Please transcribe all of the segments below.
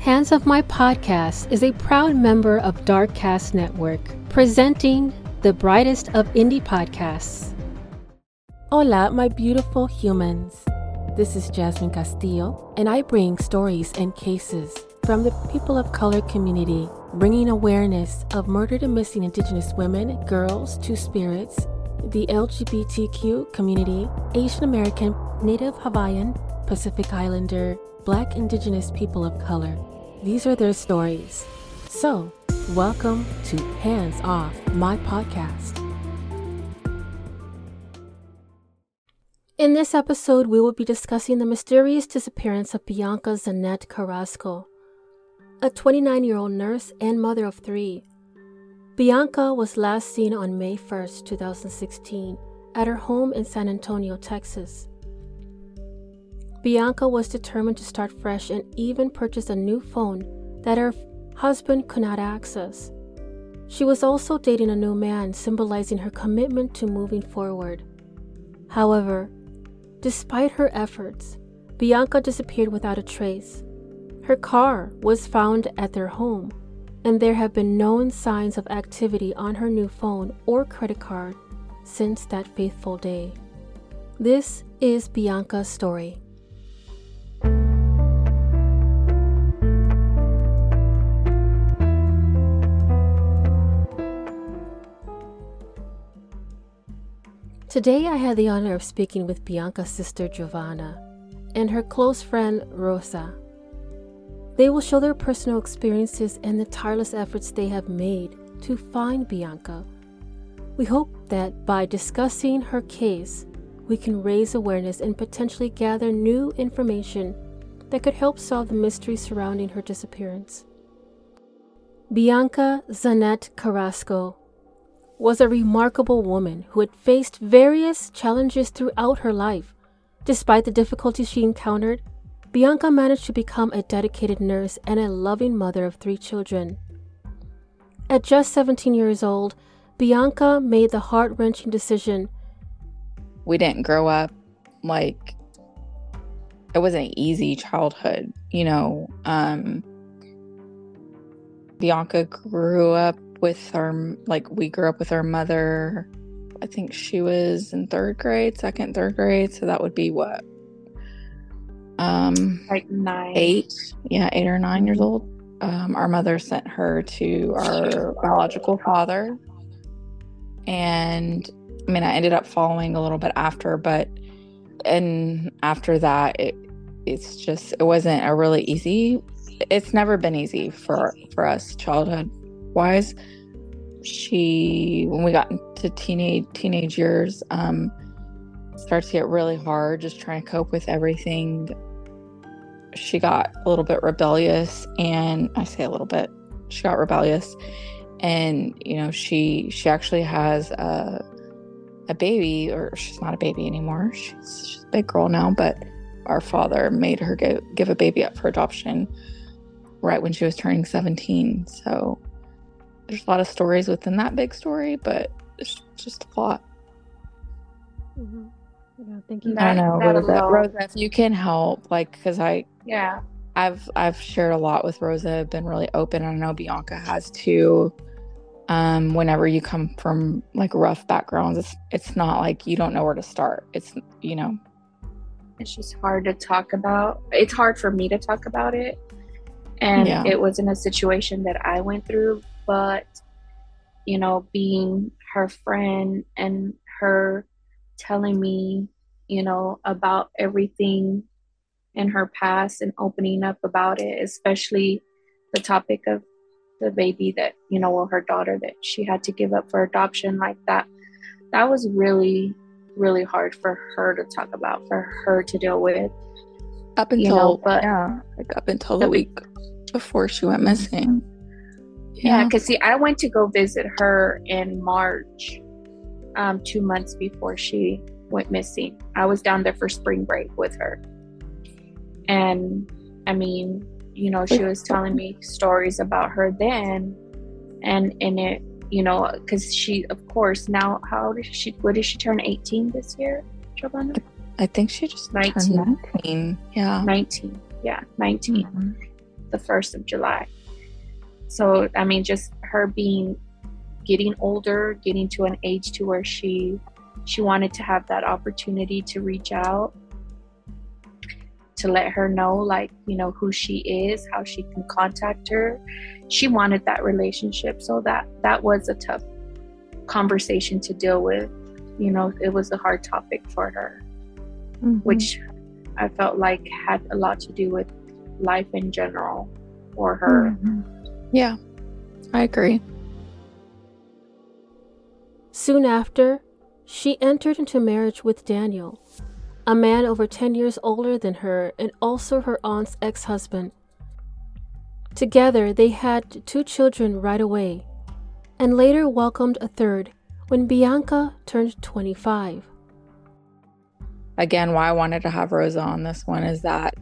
Hands Off My Podcast is a proud member of Darkcast Network, presenting the brightest of indie podcasts. Hola, my beautiful humans. This is Jasmine Castillo, and I bring stories and cases from the people of color community, bringing awareness of murdered and missing Indigenous women, girls, two spirits, the LGBTQ community, Asian American, Native Hawaiian, Pacific Islander, Black Indigenous people of color. These are their stories. So, welcome to Hands Off, my podcast. In this episode, we will be discussing the mysterious disappearance of Bianca Zanette Carrasco, a 29 year old nurse and mother of three. Bianca was last seen on May 1, 2016, at her home in San Antonio, Texas. Bianca was determined to start fresh and even purchase a new phone that her husband could not access. She was also dating a new man, symbolizing her commitment to moving forward. However, despite her efforts, Bianca disappeared without a trace. Her car was found at their home, and there have been known signs of activity on her new phone or credit card since that fateful day. This is Bianca's story. Today, I had the honor of speaking with Bianca's sister Jovanna and her close friend Rosa. They will show their personal experiences and the tireless efforts they have made to find Bianca. We hope that by discussing her case, we can raise awareness and potentially gather new information that could help solve the mystery surrounding her disappearance. Bianca Zanette Carrasco was a remarkable woman who had faced various challenges throughout her life. Despite the difficulties she encountered, Bianca managed to become a dedicated nurse and a loving mother of three children. At just 17 years old, Bianca made the heart wrenching decision. We didn't grow up like it wasn't an easy childhood, you know. Um, Bianca grew up with our like we grew up with our mother i think she was in third grade second third grade so that would be what? Um like nine. eight? Yeah eight or nine years old. Um, our mother sent her to our biological father. And i mean i ended up following a little bit after but and after that it it's just it wasn't a really easy it's never been easy for for us childhood wise she when we got into teenage teenage years um starts to get really hard just trying to cope with everything. She got a little bit rebellious and i say a little bit she got rebellious. And you know she she actually has a a baby or she's not a baby anymore. She's, she's a big girl now but our father made her go, give a baby up for adoption right when she was turning 17 so there's a lot of stories within that big story, but it's just a lot. Mm-hmm. Yeah, thank you. I don't know, Rosa, Rosa, if you can help, like, because I, yeah, I've I've shared a lot with Rosa, been really open. I know Bianca has too. Um, whenever you come from like rough backgrounds, it's it's not like you don't know where to start. It's you know, it's just hard to talk about. It's hard for me to talk about it, and yeah. it was in a situation that I went through but you know being her friend and her telling me you know about everything in her past and opening up about it especially the topic of the baby that you know or her daughter that she had to give up for adoption like that that was really really hard for her to talk about for her to deal with. Up until you know, but yeah like up until the, the week before she went missing yeah, because see, I went to go visit her in March, um, two months before she went missing. I was down there for spring break with her. And I mean, you know, she was telling me stories about her then. And, in it, you know, because she, of course, now, how old is she? What did she turn 18 this year, Jovanna? I think she just 19. 19. Yeah. 19. Yeah, 19. Mm-hmm the 1st of July. So, I mean, just her being getting older, getting to an age to where she she wanted to have that opportunity to reach out to let her know like you know who she is how she can contact her she wanted that relationship so that that was a tough conversation to deal with you know it was a hard topic for her mm-hmm. which i felt like had a lot to do with life in general for her mm-hmm. Yeah i agree soon after she entered into marriage with daniel a man over 10 years older than her and also her aunt's ex husband. Together, they had two children right away, and later welcomed a third when Bianca turned 25. Again, why I wanted to have Rosa on this one is that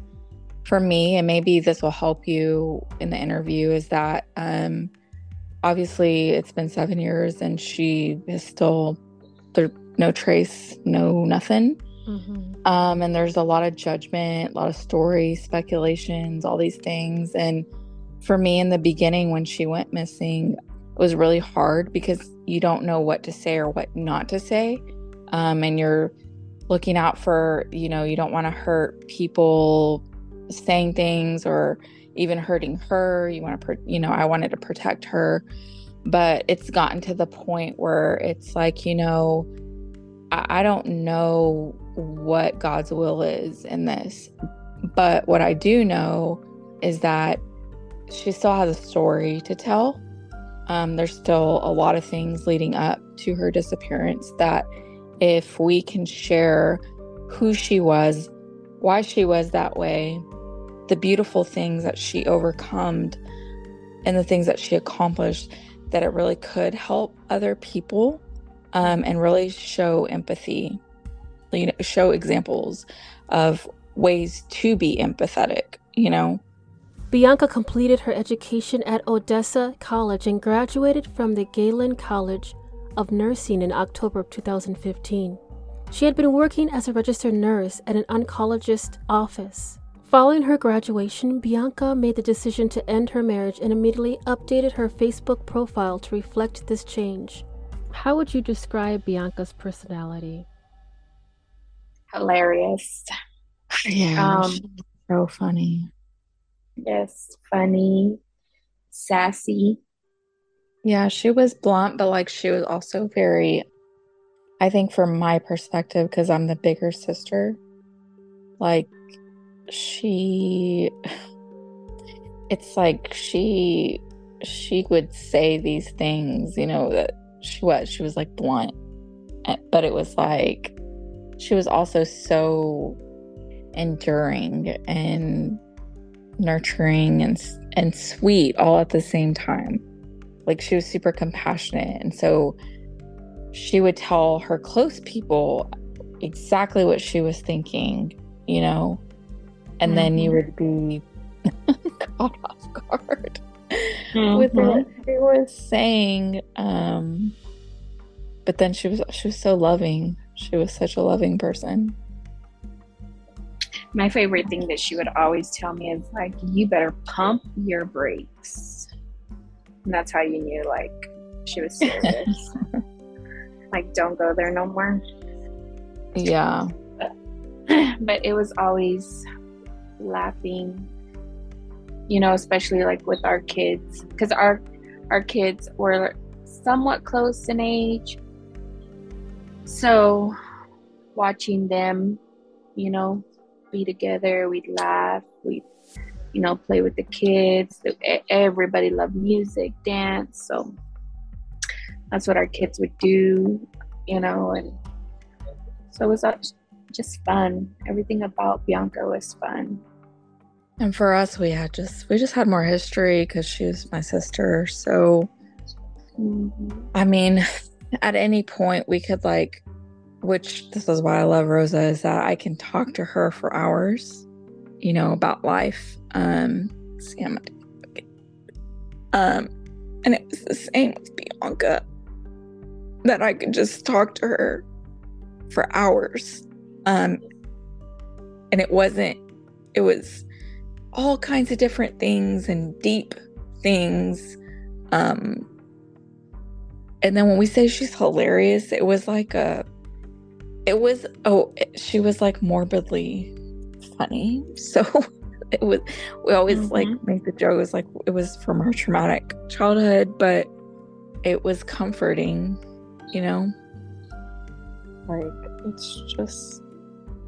for me, and maybe this will help you in the interview, is that um, obviously it's been seven years and she is still there, no trace, no nothing. Mm-hmm. Um, and there's a lot of judgment, a lot of stories, speculations, all these things. And for me, in the beginning, when she went missing, it was really hard because you don't know what to say or what not to say. Um, and you're looking out for, you know, you don't want to hurt people saying things or even hurting her. You want to, you know, I wanted to protect her. But it's gotten to the point where it's like, you know, I, I don't know what God's will is in this. But what I do know is that she still has a story to tell. Um, there's still a lot of things leading up to her disappearance that if we can share who she was, why she was that way, the beautiful things that she overcome, and the things that she accomplished, that it really could help other people um, and really show empathy you know, show examples of ways to be empathetic, you know. Bianca completed her education at Odessa College and graduated from the Galen College of Nursing in October of 2015. She had been working as a registered nurse at an oncologist office. Following her graduation, Bianca made the decision to end her marriage and immediately updated her Facebook profile to reflect this change. How would you describe Bianca's personality? hilarious. Yeah, um, so funny. Yes, funny, sassy. Yeah, she was blunt, but like she was also very, I think, from my perspective, because I'm the bigger sister, like she, it's like she, she would say these things, you know, that she was, she was like blunt, eh, but it was like, she was also so enduring and nurturing and and sweet all at the same time. Like she was super compassionate and so she would tell her close people exactly what she was thinking, you know. And mm-hmm. then you mm-hmm. would be caught off guard mm-hmm. with what she was saying. Um but then she was she was so loving she was such a loving person. My favorite thing that she would always tell me is like, you better pump your brakes. And that's how you knew like she was serious. like, don't go there no more. Yeah. But, but it was always laughing, you know, especially like with our kids, because our our kids were somewhat close in age, so watching them, you know, be together, we'd laugh, we'd, you know, play with the kids. Everybody loved music, dance. So that's what our kids would do, you know, and so it was uh, just fun. Everything about Bianca was fun. And for us, we had just we just had more history because she was my sister. So. I mean, at any point we could like which this is why I love Rosa is that I can talk to her for hours, you know, about life. Um see I'm okay. um and it was the same with Bianca that I could just talk to her for hours. Um and it wasn't it was all kinds of different things and deep things. Um, and then when we say she's hilarious, it was like a, it was, oh, she was like morbidly funny. So it was, we always mm-hmm. like make the joke, it was like, it was from her traumatic childhood, but it was comforting, you know? Like, it's just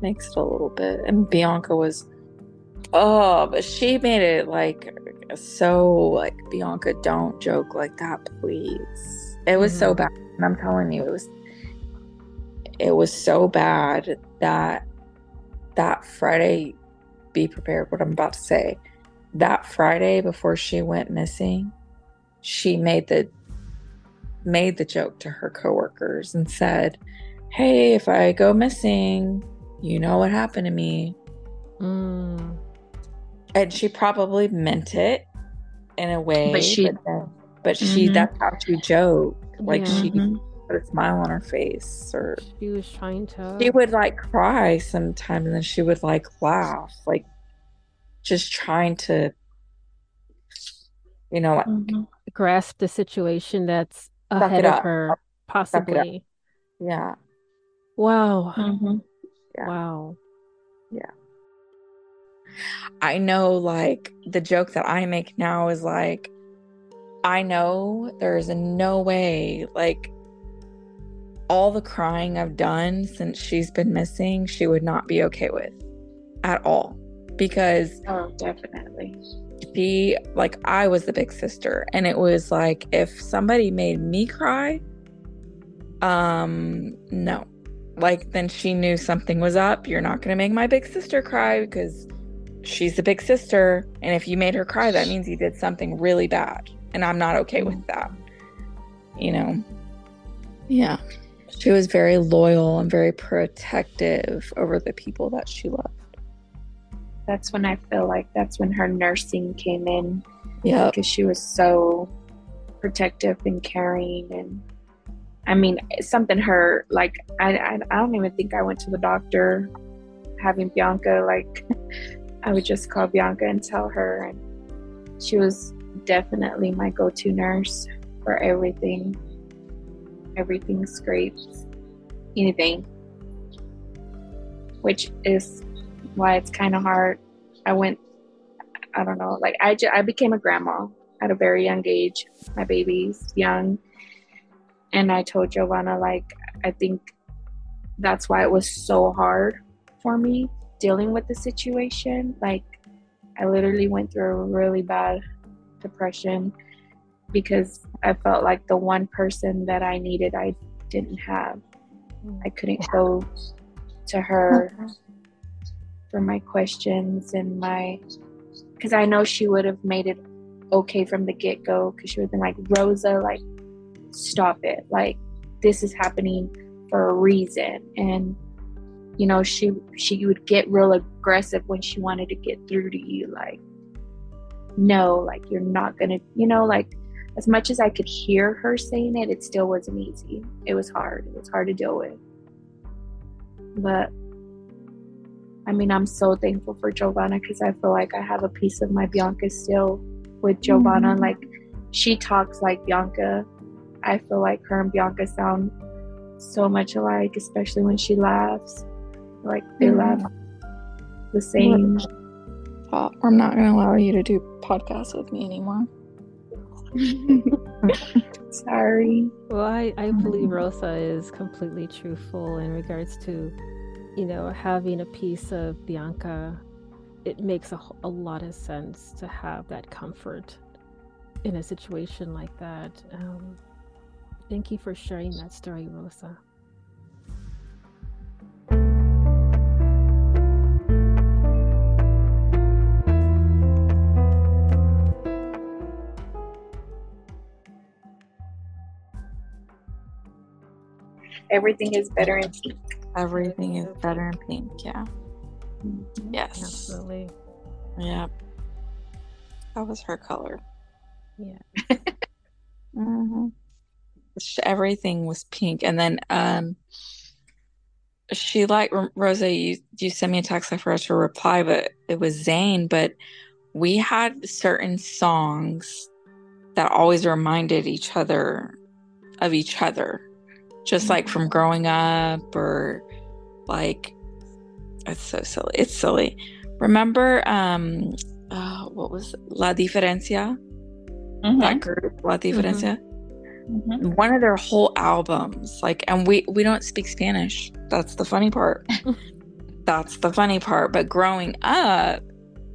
makes it a little bit. And Bianca was, oh, but she made it like so like Bianca, don't joke like that, please. It was mm-hmm. so bad. And I'm telling you, it was it was so bad that that Friday, be prepared what I'm about to say. That Friday before she went missing, she made the made the joke to her coworkers and said, Hey, if I go missing, you know what happened to me. Mm. And she probably meant it in a way, but she, but, then, but mm-hmm. she that's how she joked. Like yeah. she mm-hmm. put a smile on her face, or she was trying to. She would like cry sometimes, and then she would like laugh, like just trying to, you know, like, mm-hmm. grasp the situation that's ahead of her, possibly. Yeah. Wow. Mm-hmm. Yeah. Wow. Yeah. I know like the joke that I make now is like I know there's no way like all the crying I've done since she's been missing, she would not be okay with at all. Because Oh, definitely. She like I was the big sister and it was like if somebody made me cry, um no like then she knew something was up. You're not going to make my big sister cry because she's the big sister. And if you made her cry, that means you did something really bad. And I'm not okay with that. You know? Yeah. She was very loyal and very protective over the people that she loved. That's when I feel like that's when her nursing came in. Yeah. Because she was so protective and caring and I mean, something hurt. Like I, I, I don't even think I went to the doctor having Bianca. Like I would just call Bianca and tell her, and she was definitely my go-to nurse for everything. Everything scrapes, anything, which is why it's kind of hard. I went, I don't know, like I, I became a grandma at a very young age. My baby's young and I told Jovanna, like, I think that's why it was so hard for me dealing with the situation. Like, I literally went through a really bad depression because I felt like the one person that I needed, I didn't have. I mm. couldn't go to her for my questions and my, because I know she would have made it okay from the get go because she would have been like, Rosa, like, stop it like this is happening for a reason and you know she she would get real aggressive when she wanted to get through to you like no like you're not gonna you know like as much as i could hear her saying it it still wasn't easy. It was hard. It was hard to deal with. But i mean i'm so thankful for jovanna because i feel like i have a piece of my bianca still with jovanna. Mm-hmm. like she talks like bianca. I feel like her and Bianca sound so much alike, especially when she laughs. Like they mm-hmm. laugh the same. I'm not going to allow you to do podcasts with me anymore. Sorry. Well, I, I believe Rosa is completely truthful in regards to, you know, having a piece of Bianca. It makes a, a lot of sense to have that comfort in a situation like that. Um, Thank you for sharing that story, Rosa. Everything is better in pink. Everything is better in pink, yeah. Mm-hmm. Yes. Absolutely. Yeah. That was her color. Yeah. mm-hmm everything was pink and then um she like rosa you you sent me a text i forgot to reply but it was zayn but we had certain songs that always reminded each other of each other, just like from mm-hmm. growing up or like it's so silly. It's silly. Remember, um, uh, what was La Diferenzia? Mm-hmm. That group, La mm-hmm. Diferenzia. Mm-hmm. One of their whole albums, like, and we we don't speak Spanish. That's the funny part. That's the funny part. But growing up,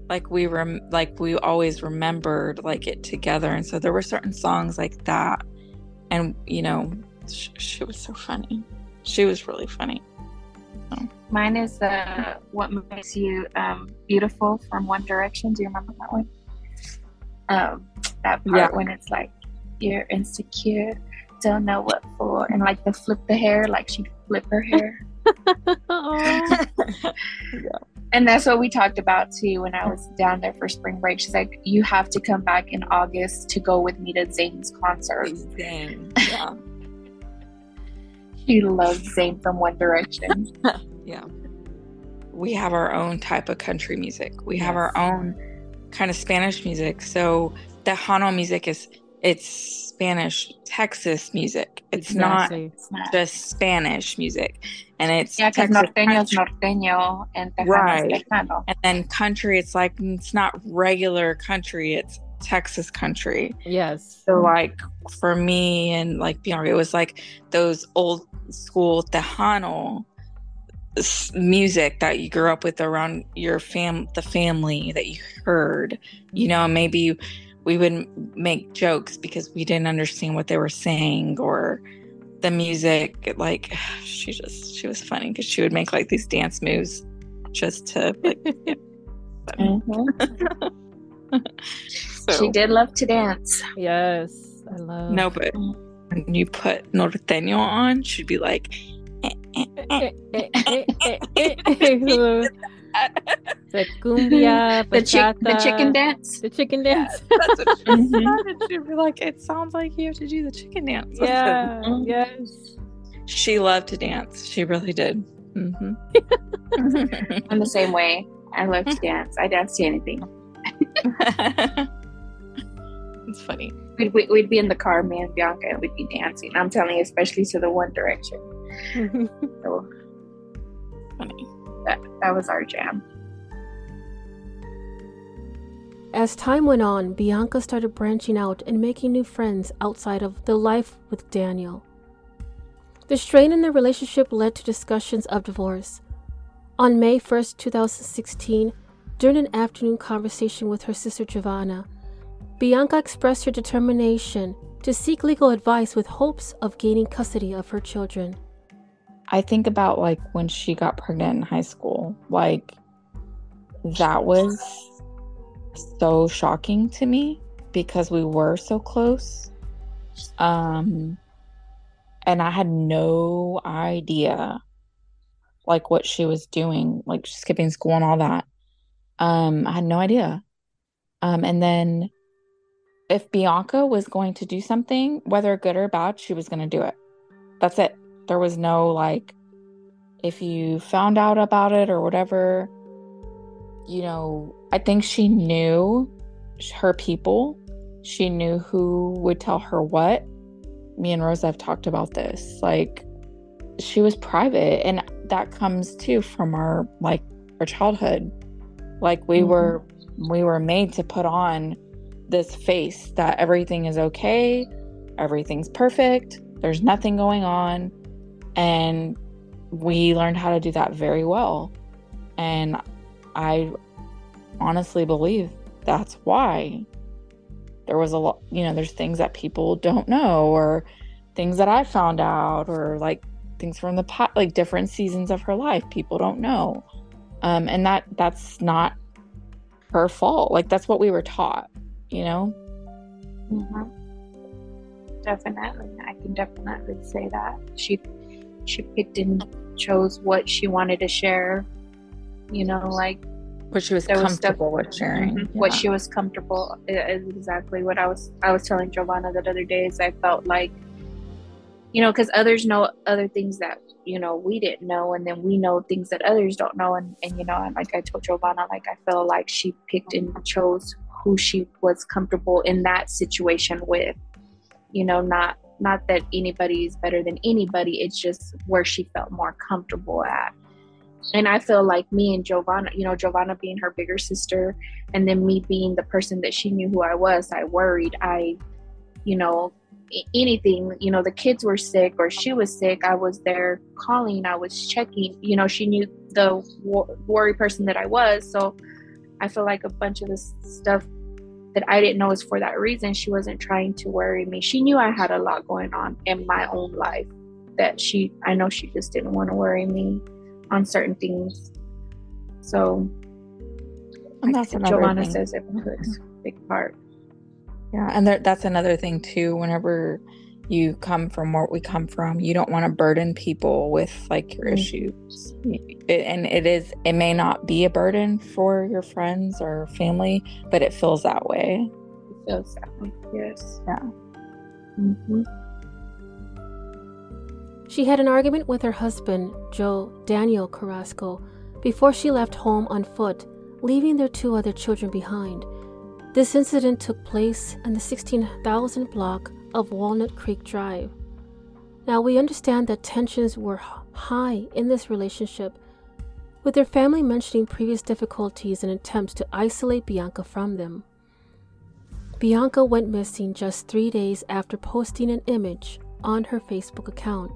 like we were, like we always remembered like it together, and so there were certain songs like that, and you know, sh- she was so funny. She was really funny. So. Mine is uh, "What Makes You um, Beautiful" from One Direction. Do you remember that one? Um, that part yeah. when it's like you're insecure, don't know what for, and like the flip the hair, like she flip her hair. yeah. And that's what we talked about too when I was down there for spring break. She's like, "You have to come back in August to go with me to Zayn's concert." Zayn, yeah. She loves Zayn from One Direction. yeah. We have our own type of country music. We yes. have our own kind of Spanish music. So Tejano music is it's Spanish Texas music. It's exactly. not just Spanish music, and it's yeah, because norteño is norteño and right. Tejano. And then country, it's like it's not regular country. It's Texas country. Yes. So like for me and like Bianca, it was like those old school Tejano music that you grew up with around your fam the family that you heard you know maybe we would make jokes because we didn't understand what they were saying or the music like she just she was funny because she would make like these dance moves just to like mm-hmm. so, she did love to dance yes i love no but when you put norteño on she'd be like the cumbia, the, chick, the chicken dance, the chicken dance. Yeah, that's what she mm-hmm. She'd be like, "It sounds like you have to do the chicken dance." Yeah, mm-hmm. yes. She loved to dance. She really did. Mm-hmm. I'm the same way. I love to dance. I dance to anything. It's funny. We'd, we'd, be in the car, me and Bianca, and we'd be dancing. I'm telling you, especially to the One Direction. so funny that, that was our jam. As time went on, Bianca started branching out and making new friends outside of the life with Daniel. The strain in their relationship led to discussions of divorce. On May 1st, 2016, during an afternoon conversation with her sister Jovanna, Bianca expressed her determination to seek legal advice with hopes of gaining custody of her children. I think about like when she got pregnant in high school, like that was so shocking to me because we were so close. Um and I had no idea like what she was doing, like skipping school and all that. Um I had no idea. Um and then if Bianca was going to do something, whether good or bad, she was going to do it. That's it. There was no like, if you found out about it or whatever, you know, I think she knew her people. She knew who would tell her what. Me and Rosa have talked about this. Like, she was private, and that comes too from our like our childhood. Like we mm-hmm. were we were made to put on this face that everything is okay, everything's perfect, there's nothing going on. And we learned how to do that very well. And I honestly believe that's why there was a lot, you know, there's things that people don't know or things that I found out or like things from the past, like different seasons of her life people don't know. Um, and that that's not her fault. Like that's what we were taught, you know? Mm-hmm. Definitely. I can definitely say that. She she picked and chose what she wanted to share. You know, like what she was comfortable was with sharing. Mm-hmm, yeah. What she was comfortable is exactly what I was. I was telling Jovanna that other day. Is I felt like, you know, because others know other things that you know we didn't know, and then we know things that others don't know, and and you know, and like I told Jovanna, like I feel like she picked and chose who she was comfortable in that situation with, you know, not not that anybody is better than anybody, it's just where she felt more comfortable at and I feel like me and Jovanna, you know, Jovanna being her bigger sister, and then me being the person that she knew who I was, I worried. I, you know, anything, you know, the kids were sick or she was sick, I was there calling, I was checking, you know, she knew the worry person that I was. So I feel like a bunch of this stuff that I didn't know was for that reason. She wasn't trying to worry me. She knew I had a lot going on in my own life that she, I know she just didn't want to worry me on certain things. So, and that's thing. says it plays a big part. Yeah, and there, that's another thing too. Whenever you come from where we come from, you don't want to burden people with like your mm-hmm. issues. It, and it is, it may not be a burden for your friends or family, but it feels that way. It feels that way. Yes. Yeah. Mm-hmm. She had an argument with her husband, Joe Daniel Carrasco, before she left home on foot, leaving their two other children behind. This incident took place in the 16,000 block of Walnut Creek Drive. Now, we understand that tensions were high in this relationship, with their family mentioning previous difficulties and attempts to isolate Bianca from them. Bianca went missing just three days after posting an image on her Facebook account.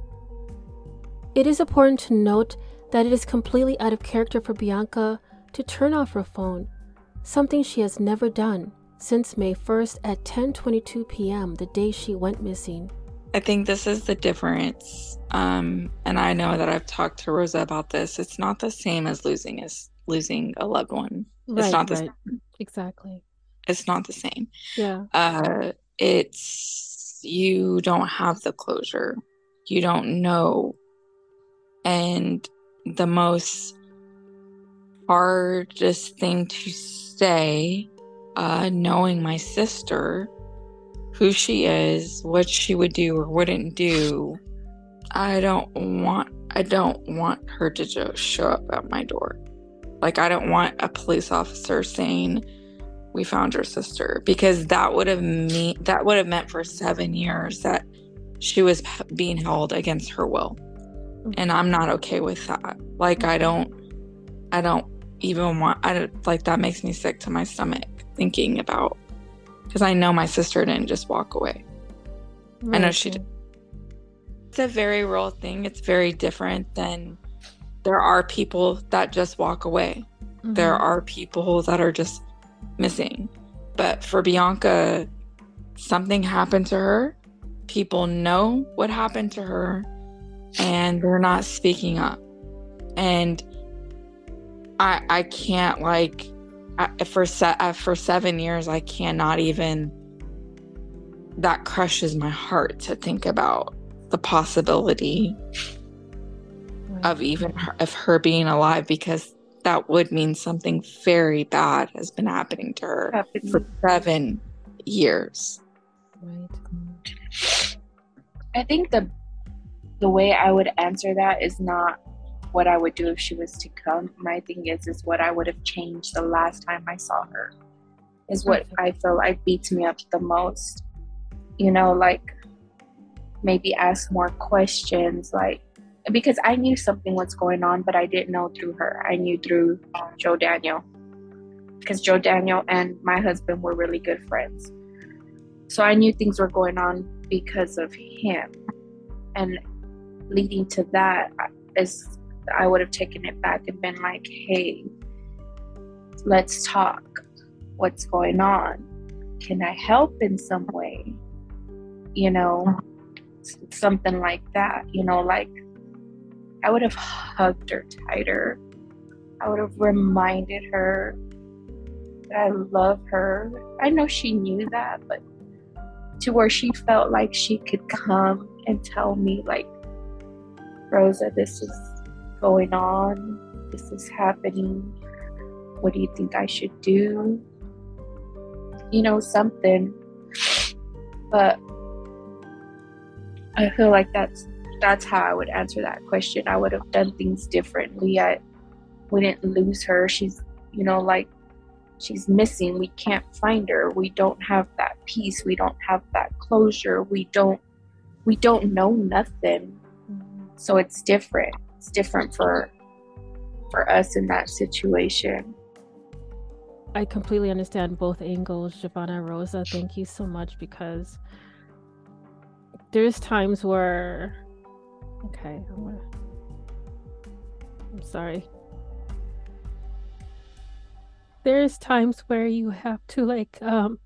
It is important to note that it is completely out of character for Bianca to turn off her phone, something she has never done since May 1st at 10:22 p.m., the day she went missing. I think this is the difference. Um, and I know that I've talked to Rosa about this. It's not the same as losing as losing a loved one. Right, it's not the right. same. Exactly. It's not the same. Yeah. Uh, it's you don't have the closure. You don't know and the most hardest thing to say, uh, knowing my sister, who she is, what she would do or wouldn't do, I don't want I don't want her to just show up at my door. Like I don't want a police officer saying we found your sister because that would have me that would have meant for 7 years that she was being held against her will. And i'm not okay with that. Like i don't i don't even want i don't like that makes me sick to my stomach thinking about because i know my sister didn't just walk away right. i know she did it's a very real thing it's very different than there are people that just walk away mm-hmm. there are people that are just missing but for bianca something happened to her people know what happened to her and they're not speaking up. And I I can't like I, for se- uh, for 7 years I cannot even that crushes my heart to think about the possibility of even her, of her being alive because that would mean something very bad has been happening to her happening. for 7 years. Right. I think the the way I would answer that is not what I would do if she was to come. My thing is, is what I would have changed the last time I saw her. Is what I feel like beats me up the most. You know, like maybe ask more questions, like because I knew something was going on, but I didn't know through her. I knew through Joe Daniel because Joe Daniel and my husband were really good friends. So I knew things were going on because of him. And leading to that is I would have taken it back and been like, hey, let's talk. What's going on? Can I help in some way? You know, something like that. You know, like I would have hugged her tighter. I would have reminded her that I love her. I know she knew that, but to where she felt like she could come and tell me, like, Rosa, this is going on. This is happening. What do you think I should do? You know, something. But I feel like that's that's how I would answer that question. I would have done things differently. I we didn't lose her. She's you know like she's missing. We can't find her. We don't have that peace. We don't have that closure. We don't we don't know nothing. Mm-hmm. So it's different. It's different for for us in that situation. I completely understand both angles, Jovanna Rosa. Thank you so much because there's times where okay, I'm, gonna, I'm sorry. There's times where you have to like um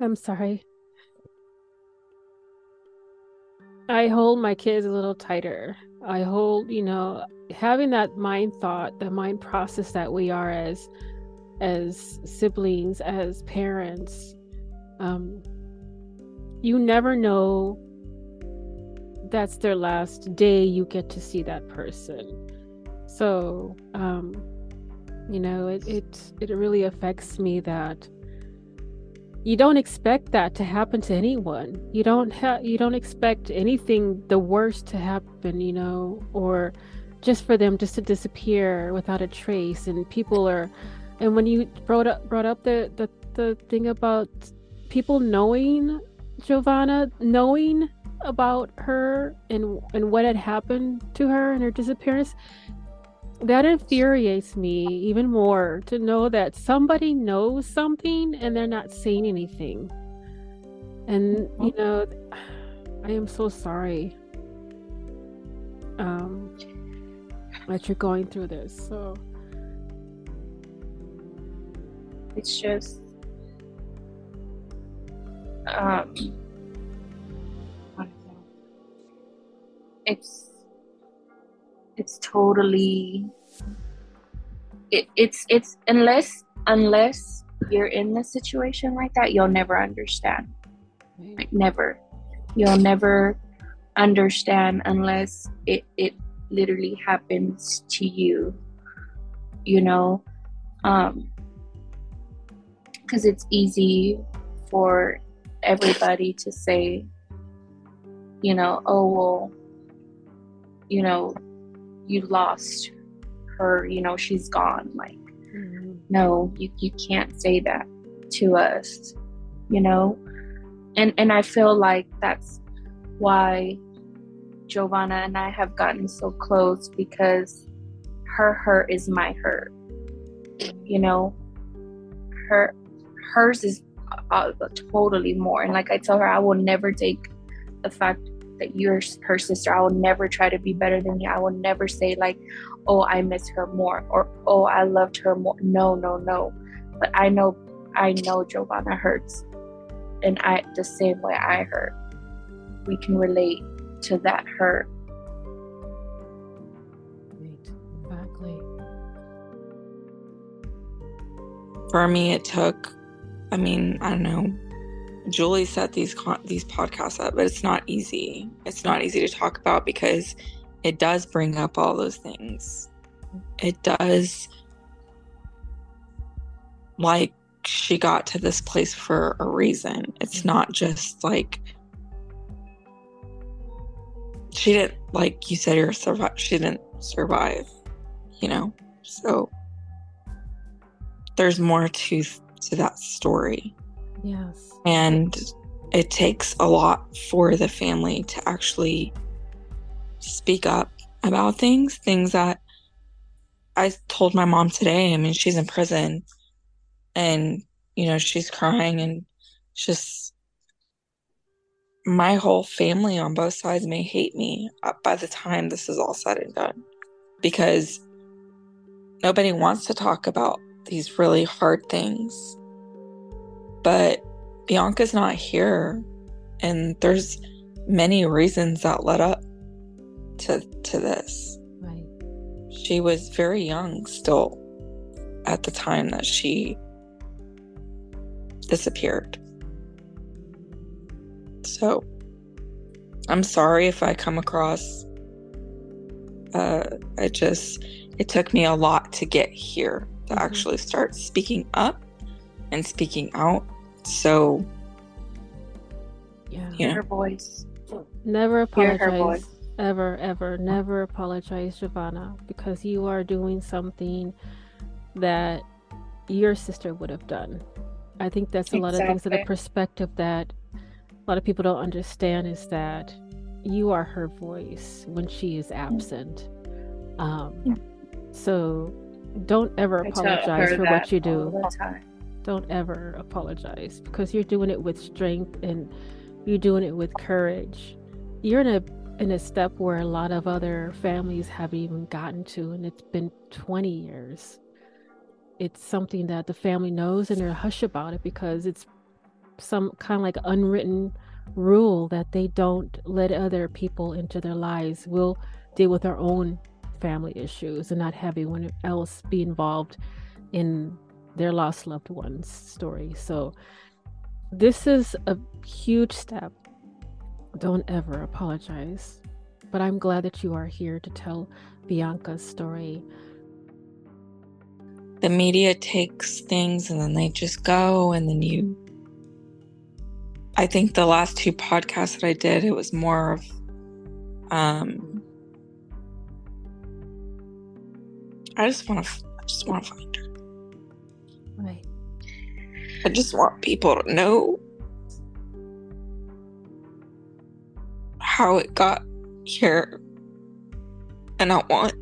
I'm sorry. I hold my kids a little tighter. I hold, you know, having that mind thought, the mind process that we are as as siblings, as parents. Um you never know that's their last day you get to see that person. So, um you know, it it, it really affects me that you don't expect that to happen to anyone. You don't have you don't expect anything the worst to happen you know or just for them just to disappear without a trace. And people are and when you brought up brought up the the, the thing about people knowing jovanna knowing about her and and what had happened to her and her disappearance that infuriates me even more to know that somebody knows something and they're not saying anything. And you know, I am so sorry um, that you're going through this. So it's just um, it's it's totally it, it's it's unless unless you're in a situation like that you'll never understand. Like never. You'll never understand unless it it literally happens to you you know? Um because it's easy for everybody to say you know oh well you know you lost her you know she's gone. Like mm-hmm. no you, you can't say that to us you know? And and i feel like that's why jovanna and i have gotten so close because her hurt is my hurt you know? Her hers is uh, totally more. And like i tell her i will never take the fact that you're her sister. I will never try to be better than you. I will never say like, oh, I miss her more or oh, I loved her more. No, no, no. But I know, I know Jovanna hurts, and I the same way I hurt. We can relate to that hurt. Exactly. For me, it took. I mean, I don't know Julie set these these podcasts up, but it's not easy. It's not easy to talk about because it does bring up all those things. It does like she got to this place for a reason. It's not just like she didn't like you said her survive she didn't survive, you know. So there's more to to that story. Yes. And it takes a lot for the family to actually speak up about things, things that I told my mom today. I mean, she's in prison and, you know, she's crying and just my whole family on both sides may hate me by the time this is all said and done because nobody wants to talk about these really hard things but Bianca's not here and there's many reasons that led up to to this. Right. She was very young still at the time that she disappeared. So I'm sorry if I come across Uh, it just it took me a lot to get here to mm-hmm. actually start speaking up and speaking out. So, yeah, you know. her voice. Never apologize. Ever, ever, never apologize, Jovanna, because you are doing something that your sister would have done. I think that's a exactly. lot of things that the perspective that a lot of people don't understand is that you are her voice when she is absent. Um, so don't ever apologize for what you do. Don't ever apologize because you're doing it with strength and you're doing it with courage. You're in a in a step where a lot of other families haven't even gotten to, and it's been 20 years. It's something that the family knows and they're hush about it because it's some kind of like unwritten rule that they don't let other people into their lives. We'll deal with our own family issues and not have anyone else be involved in their lost loved one's story. So, this is a huge step. Don't ever apologize. But I'm glad that you are here to tell Bianca's story. The media takes things and then they just go, and then you. I think the last two podcasts that I did, it was more of um, I just want to. I just want to find her. Right. I just want people to know how it got here, and I want.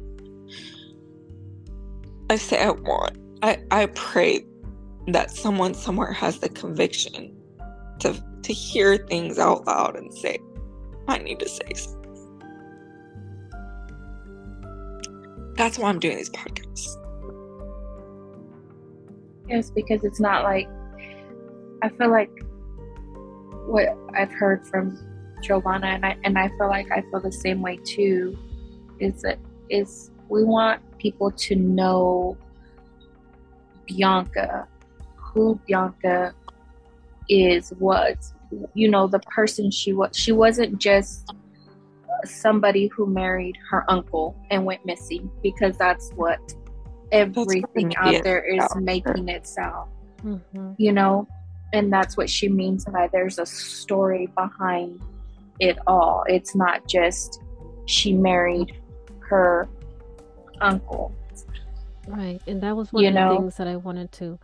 I say I want. I I pray that someone somewhere has the conviction to to hear things out loud and say, I need to say something. That's why I'm doing these podcasts. Yes, because it's not like I feel like what I've heard from Jovanna and I and I feel like I feel the same way too is that is we want people to know Bianca, who Bianca is, was, you know, the person she was. She wasn't just somebody who married her uncle and went missing because that's what everything that's out there is making itself. Mm-hmm. You know, and that's what she means by there's a story behind it all. It's not just she married her uncle. Right. And that was one you of know? the things that I wanted to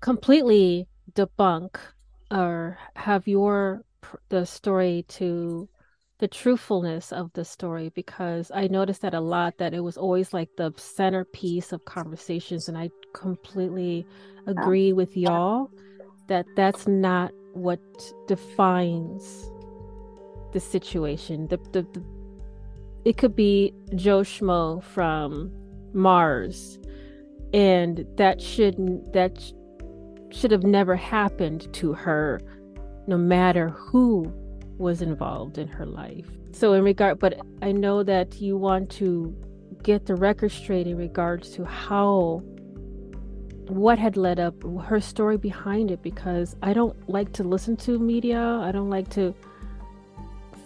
completely debunk or have your the story to the truthfulness of the story because I noticed that a lot that it was always like the centerpiece of conversations and I completely agree with y'all that that's not what defines the situation. The, the, the it could be Joe Schmo from Mars and that shouldn't that sh- should have never happened to her no matter who was involved in her life. So, in regard, but I know that you want to get the record straight in regards to how, what had led up, her story behind it, because I don't like to listen to media. I don't like to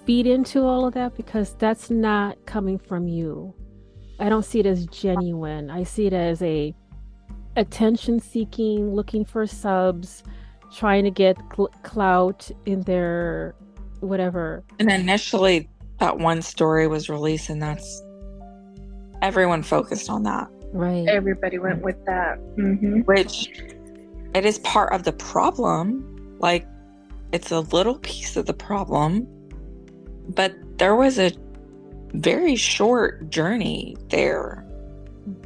feed into all of that because that's not coming from you. I don't see it as genuine. I see it as a attention seeking, looking for subs, trying to get cl- clout in their whatever. And initially, that one story was released, and that's everyone focused on that. Right. Everybody went with that. Mm-hmm. Which it is part of the problem. Like, it's a little piece of the problem, but there was a very short journey there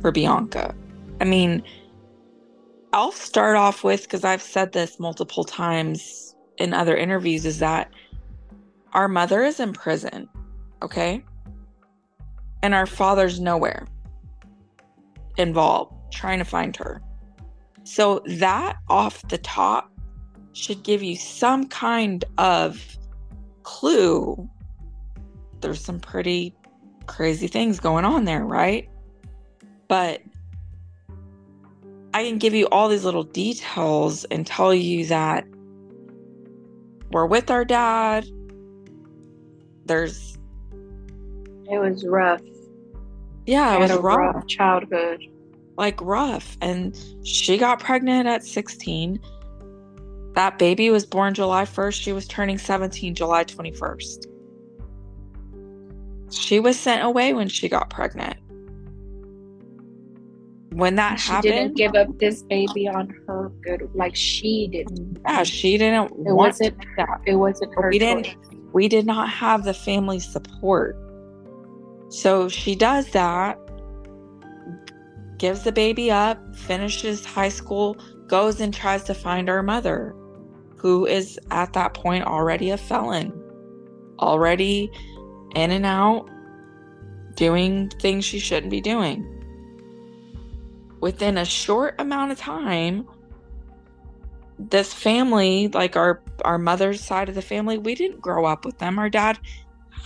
for Bianca. I mean, I'll start off with because I've said this multiple times in other interviews is that our mother is in prison, okay? And our father's nowhere involved trying to find her. So that off the top should give you some kind of clue. There's some pretty crazy things going on there, right? But I can give you all these little details and tell you that we're with our dad, there's it was rough Yeah, it was rough. rough childhood. Like rough. And she got pregnant at 16. That baby was born July 1st. She was turning 17 July 21st. She was sent away when she got pregnant. When that she happened, didn't give up this baby on her good. Like she didn't. Yeah, she didn't. It wasn't. That. It wasn't her. We choice. didn't. We did not have the family support. So she does that, gives the baby up, finishes high school, goes and tries to find our mother, who is at that point already a felon, already in and out, doing things she shouldn't be doing. Within a short amount of time, this family, like our our mother's side of the family, we didn't grow up with them. Our dad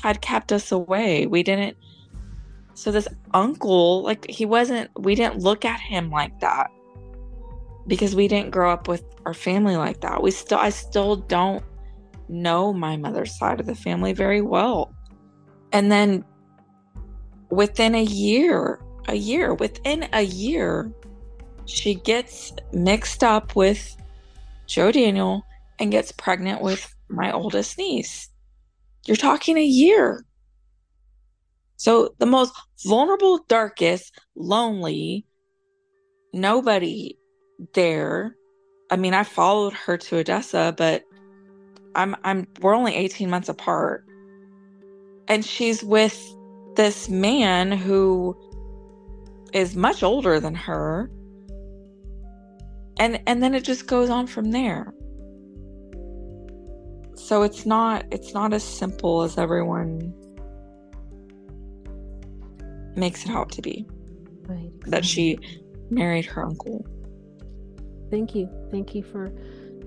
had kept us away. We didn't so this uncle, like he wasn't we didn't look at him like that. Because we didn't grow up with our family like that. We still I still don't know my mother's side of the family very well. And then within a year, a year, within a year, she gets mixed up with Joe Daniel and gets pregnant with my oldest niece. You're talking a year. So, the most vulnerable, darkest, lonely, nobody there. I mean, I followed her to Odessa, but I'm I'm we're only 18 months apart and she's with this man who is much older than her and and then it just goes on from there. So it's not it's not as simple as everyone makes it out to be. Right that she married her uncle. Thank you. Thank you for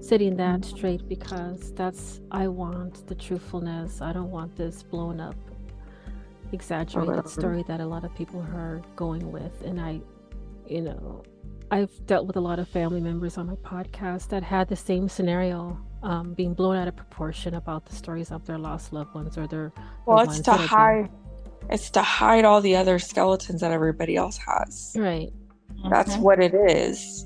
setting that straight because that's I want the truthfulness. I don't want this blown up, exaggerated story that a lot of people are going with. And I, you know, I've dealt with a lot of family members on my podcast that had the same scenario um, being blown out of proportion about the stories of their lost loved ones or their. Well, it's to hide. It's to hide all the other skeletons that everybody else has. Right. That's okay. what it is.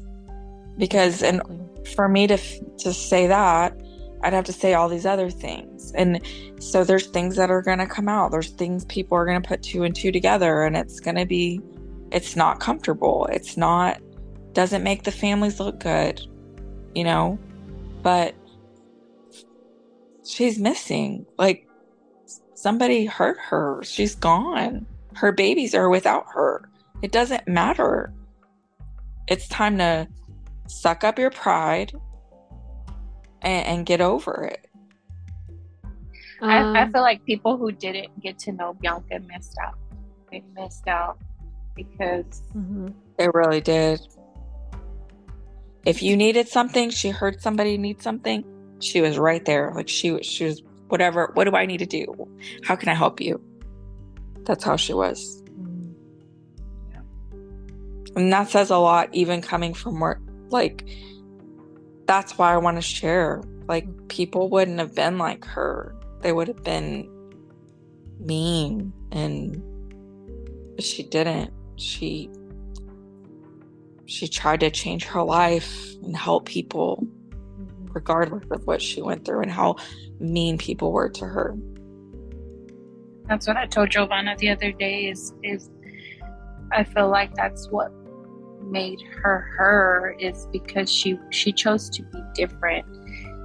Because exactly. and for me to to say that i'd have to say all these other things and so there's things that are going to come out there's things people are going to put two and two together and it's going to be it's not comfortable it's not doesn't make the families look good you know but she's missing like somebody hurt her she's gone her babies are without her it doesn't matter it's time to suck up your pride and, and get over it. Um, I, I um, feel like people who didn't get to know Bianca missed out. They missed out because mm-hmm. they really did. If you needed something, she heard somebody need something, she was right there. Like she she was whatever. What do I need to do? How can I help you? That's how she was. Mm-hmm. And that says a lot, even coming from work. like, that's why I want to share. Like, people wouldn't have been like her, they would have been mean. And she didn't. She she tried to change her life and help people regardless of what she went through and how mean people were to her that's what i told jovanna the other day is is i feel like that's what made her her is because she she chose to be different.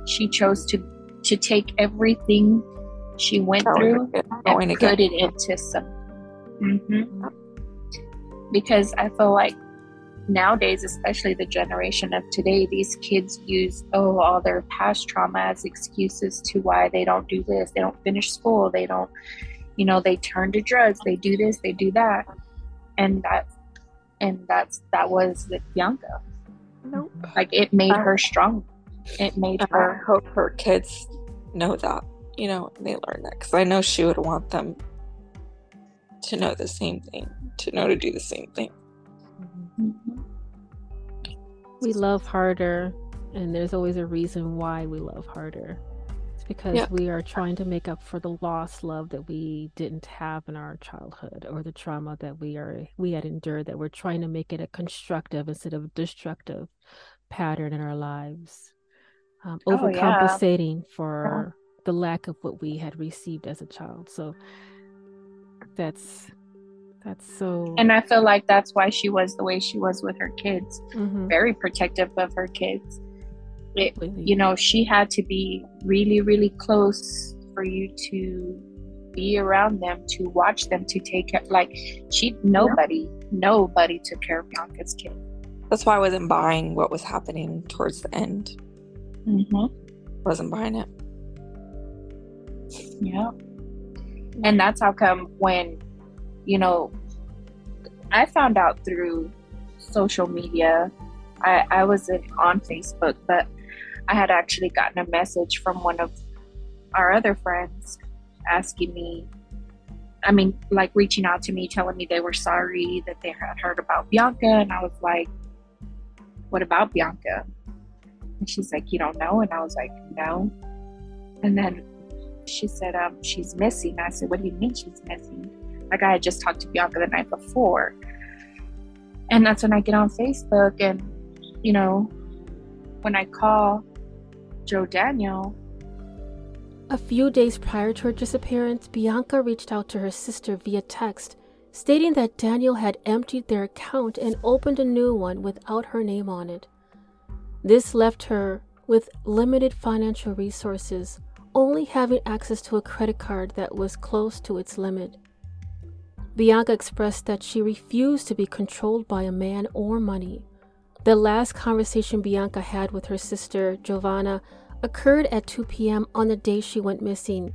She chose to to take everything she went through and put it into some. Mm-hmm. Because I feel like nowadays, especially the generation of today, these kids use oh all their past trauma as excuses to why they don't do this, they don't finish school, they don't, you know, they turn to drugs, they do this, they do that, and that and that's that was with Bianca. Nope. Like it made her strong. It made her. I hope her kids know that. You know, they learn that because I know she would want them to know the same thing, to know to do the same thing. Mm-hmm. We love harder, and there's always a reason why we love harder. It's because yeah. we are trying to make up for the lost love that we didn't have in our childhood or the trauma that we are we had endured that we're trying to make it a constructive instead of destructive pattern in our lives. Um, oh, overcompensating yeah. for yeah. the lack of what we had received as a child. So that's that's so and i feel like that's why she was the way she was with her kids. Mm-hmm. very protective of her kids. It, you know she had to be really really close for you to be around them to watch them to take care like she nobody yeah. nobody took care of bianca's kid. That's why i wasn't buying what was happening towards the end. Mm-hmm. wasn't buying it. Yeah. And that's how come when you know i found out through social media. I i wasn't on facebook but i had actually gotten a message from one of our other friends asking me i mean like reaching out to me telling me they were sorry that they had heard about bianca. And i was like what about bianca? And she's like you don't know? And i was like no. And then she said, um, she's missing. I said, what do you mean she's missing? Like I had just talked to Bianca the night before. And that's when I get on Facebook and, you know, when I call Joe Daniel. A few days prior to her disappearance, Bianca reached out to her sister via text, stating that Daniel had emptied their account and opened a new one without her name on it. This left her with limited financial resources only having access to a credit card that was close to its limit. Bianca expressed that she refused to be controlled by a man or money. The last conversation Bianca had with her sister, Jovanna, occurred at 2 p.m. on the day she went missing.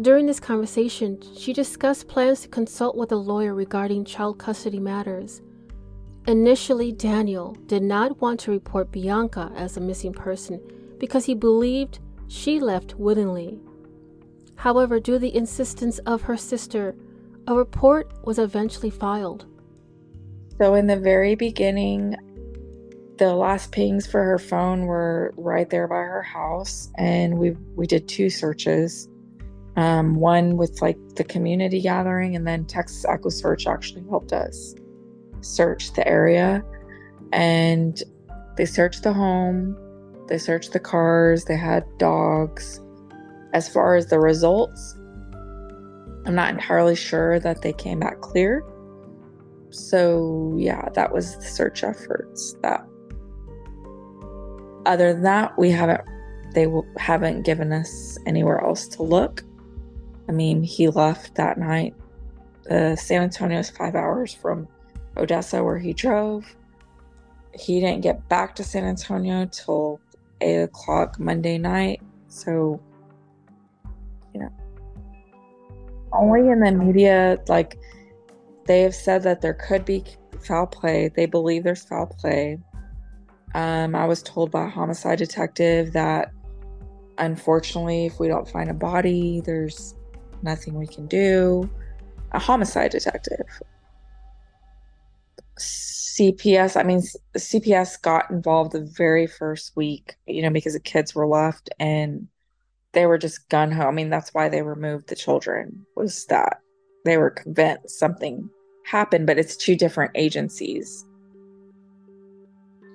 During this conversation, she discussed plans to consult with a lawyer regarding child custody matters. Initially, Daniel did not want to report Bianca as a missing person because he believed she left willingly. However, due to the insistence of her sister, a report was eventually filed. So, in the very beginning, the last pings for her phone were right there by her house, and we we did two searches. Um, one with like the community gathering, and then Texas EquuSearch actually helped us search the area, and they searched the home. They searched the cars, they had dogs. As far as the results, I'm not entirely sure that they came back clear. So, yeah, that was the search efforts. That other than that, we haven't they haven't given us anywhere else to look. I mean, he left that night. San Antonio is five hours from Odessa, where he drove. He didn't get back to San Antonio till eight o'clock Monday night. So, you know, only in the media, like they have said that there could be foul play. They believe there's foul play. Um, I was told by a homicide detective that unfortunately, if we don't find a body, there's nothing we can do. A homicide detective. CPS, I mean, CPS got involved the very first week, you know, because the kids were left and they were just gun ho. I mean, that's why they removed the children, was that they were convinced something happened, but it's two different agencies.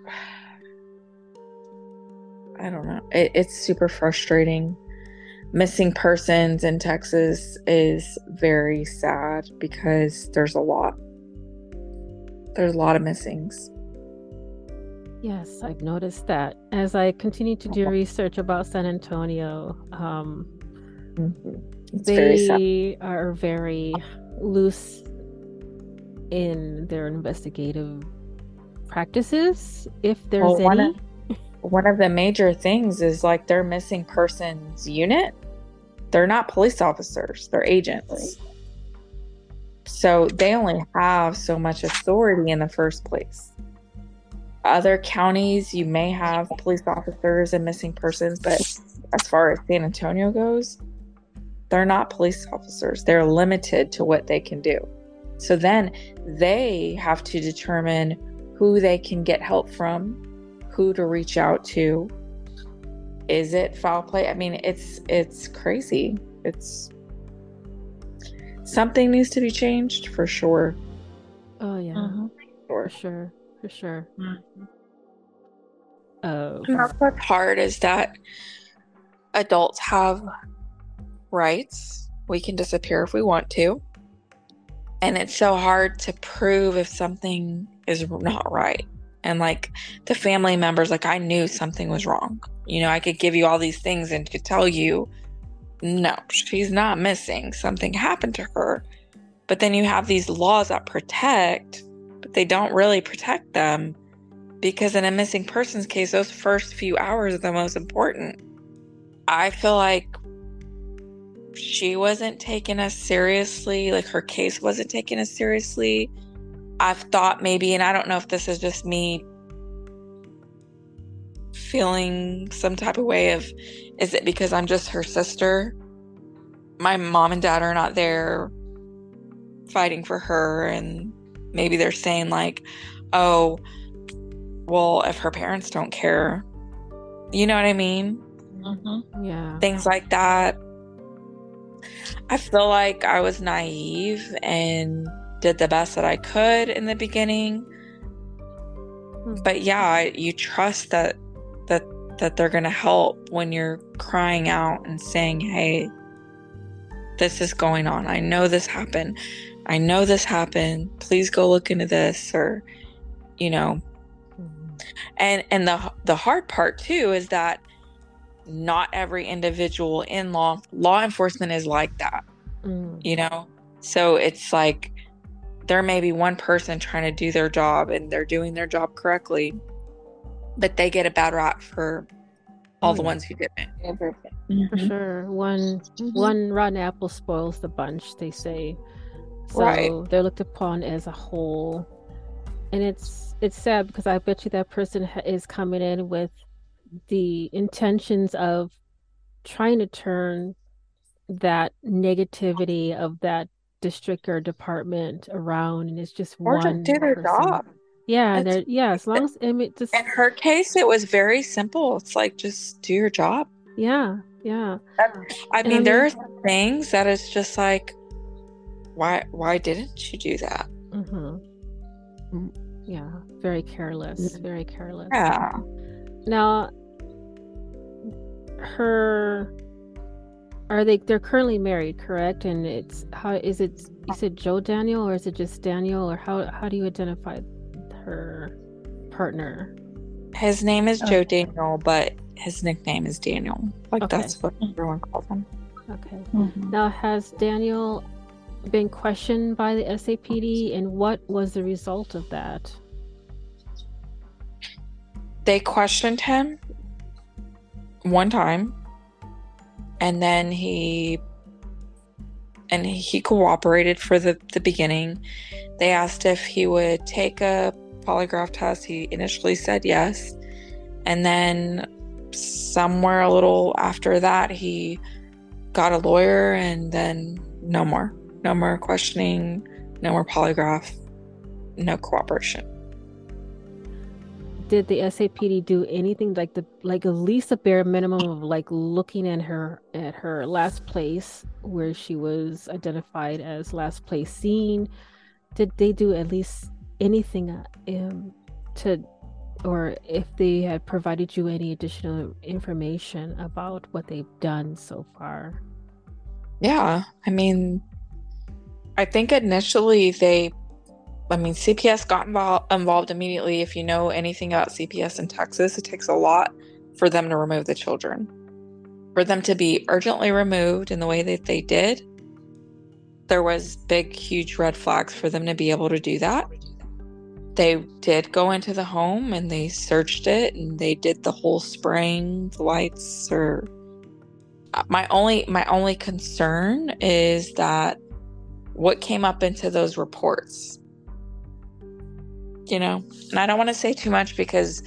I don't know. It, it's super frustrating. Missing persons in Texas is very sad because there's a lot there's a lot of missings. Yes, I've noticed that as I continue to do research about San Antonio. Um, mm-hmm. they very are very loose in their investigative practices, if there's well, one any. Of, one of the major things is like their missing persons unit. They're not police officers; they're agents. So they only have so much authority in the first place. Other counties, you may have police officers and missing persons, but as far as San Antonio goes, they're not police officers. They're limited to what they can do. So then they have to determine who they can get help from, who to reach out to. is it foul play? I mean, it's it's crazy. It's something needs to be changed for sure. Oh yeah, uh-huh. for sure, for sure. Mm-hmm. Oh, and that's what's hard is that adults have rights. We can disappear if we want to, and it's so hard to prove if something is not right. And like the family members, like I knew something was wrong. You know, I could give you all these things and could tell you no, she's not missing. Something happened to her. But then you have these laws that protect, but they don't really protect them because in a missing persons case, those first few hours are the most important. I feel like she wasn't taken as seriously, like her case wasn't taken as seriously. I've thought maybe, and I don't know if this is just me feeling some type of way of is it because I'm just her sister? My mom and dad are not there fighting for her, and maybe they're saying, like, oh, well, if her parents don't care, you know what I mean? Mm-hmm. Yeah. Things like that. I feel like I was naive and did the best that I could in the beginning. Hmm. But yeah, you trust that that that they're going to help when you're crying out and saying, "Hey, this is going on. I know this happened. I know this happened. Please go look into this or you know." Mm-hmm. And and the the hard part too is that not every individual in law law enforcement is like that. Mm. You know? So it's like there may be one person trying to do their job and they're doing their job correctly but they get a bad rap for all the mm. ones who didn't. Mm-hmm. For sure, one mm-hmm. one rotten apple spoils the bunch. They say, so right. they're looked upon as a whole, and it's it's sad because I bet you that person is coming in with the intentions of trying to turn that negativity of that district or department around, and it's just or one to do their job. Yeah, yeah. As long as I mean, just in her case, it was very simple. It's like just do your job. Yeah, yeah. I mean, I mean, there are things that it's just like, why? Why didn't you do that? Mm-hmm. Mm, yeah, very careless. Very careless. Yeah. Now, her are they they're currently married correct and it's how is it you said joe daniel or is it just daniel or how how do you identify her partner? His name is. Joe Daniel, but his nickname is Daniel. Like okay. that's what everyone calls him. Okay. Mm-hmm. Now, has Daniel been questioned by the SAPD, and what was the result of that? They questioned him one time, and then he and he cooperated for the the beginning. They asked if he would take a polygraph test. He initially said yes. And then somewhere a little after that, he got a lawyer and then no more. No more questioning, no more polygraph, no cooperation. Did the SAPD do anything like the like at least a bare minimum of like looking at her at her last place where she was identified as last place seen? Did they do at least anything um, to or if they had provided you any additional information about what they've done so far yeah i mean i think initially they i mean cps got involved, involved immediately. If you know anything about cps in texas it takes a lot for them to remove the children. For them to be urgently removed in the way that they did there was big huge red flags for them to be able to do that. They did go into the home and they searched it and they did the whole spraying the lights or uh, my only my only concern is that what came up into those reports you know? And i don't want to say too much because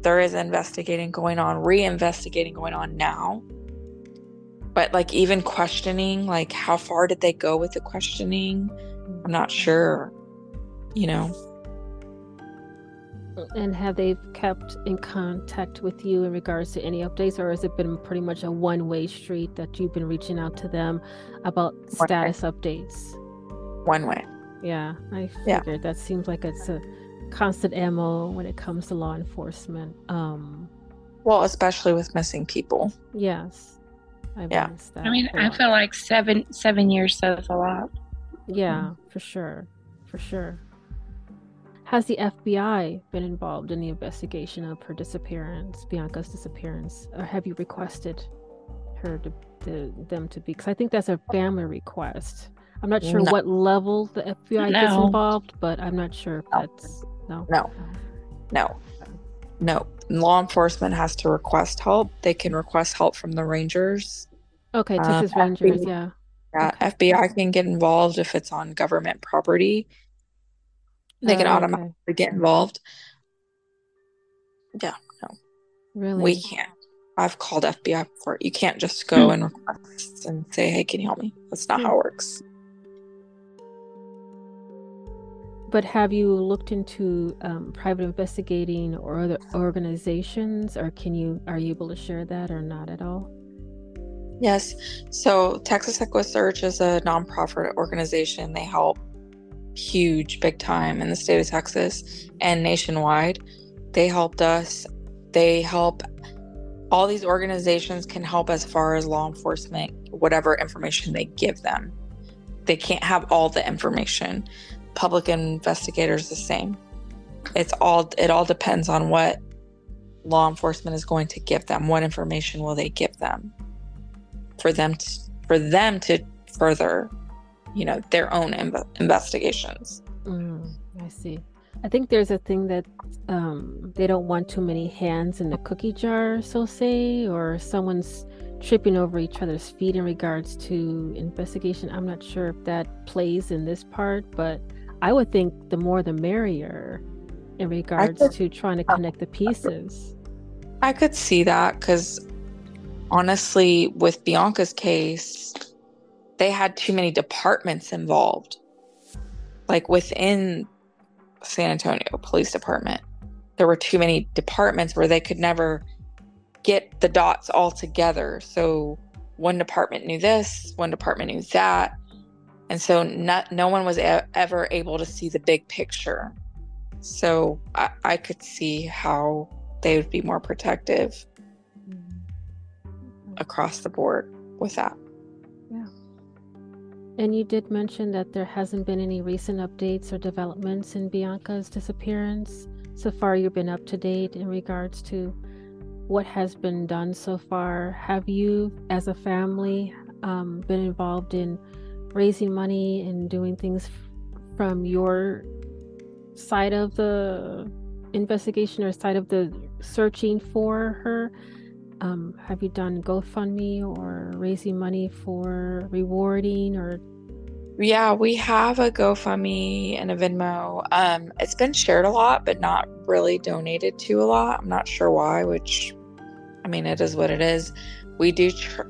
there is investigating going on re-investigating going on now. But like even questioning like how far did they go with the questioning? I'm not sure you know? And have they kept in contact with you in regards to any updates, or has it been pretty much a one way street that you've been reaching out to them about status updates? One way. Yeah, I figured yeah. that seems like it's a constant ammo when it comes to law enforcement. Um, well, especially with missing people. Yes. I yeah. I mean, I feel like seven seven years says a lot. Yeah, mm-hmm. for sure, for sure. Has the FBI been involved in the investigation of her disappearance, Bianca's disappearance, or have you requested her to, to them to be? Because I think that's a family request. I'm not sure no. what level the FBI no. gets involved, but I'm not sure if no. that's no. No. No. No. Law enforcement has to request help. They can request help from the Rangers. Okay, Texas um, Rangers, FBI, yeah. Yeah, okay. FBI can get involved if it's on government property. They can oh, automatically okay. get involved. Yeah, no. Really? We can't. I've called FBI before. You can't just go and request and say, hey, can you help me? That's not how it works. But have you looked into um, private investigating or other organizations, or can you are you able to share that or not at all? Yes. So Texas EquuSearch is a nonprofit organization. They help huge, big time in the state of Texas and nationwide. They helped us. They help all these organizations can help as far as law enforcement, whatever information they give them. They can't have all the information. Public investigators the same. It's all it all depends on what law enforcement is going to give them. What information will they give them for them to, for them to further you know their own investigations mm, i see i think there's a thing that um, they don't want too many hands in the cookie jar so say or someone's tripping over each other's feet in regards to investigation i'm not sure if that plays in this part but i would think the more the merrier in regards could, to trying to uh, connect the pieces i could see that because honestly with bianca's case they had too many departments involved. Like within San Antonio Police Department, there were too many departments where they could never get the dots all together. So one department knew this, one department knew that. And so not, no one was e- ever able to see the big picture. So I, I could see how they would be more protective mm-hmm. across the board with that. Yeah and you did mention that there hasn't been any recent updates or developments in Bianca's disappearance. So far, you've been up to date in regards to what has been done so far. Have you, as a family, um, been involved in raising money and doing things from your side of the investigation or side of the searching for her? um, have you done GoFundMe or raising money for rewarding or? Yeah, we have a GoFundMe and a Venmo. Um, it's been shared a lot, but not really donated to a lot. I'm not sure why, which, I mean, it is what it is. We do. Tr-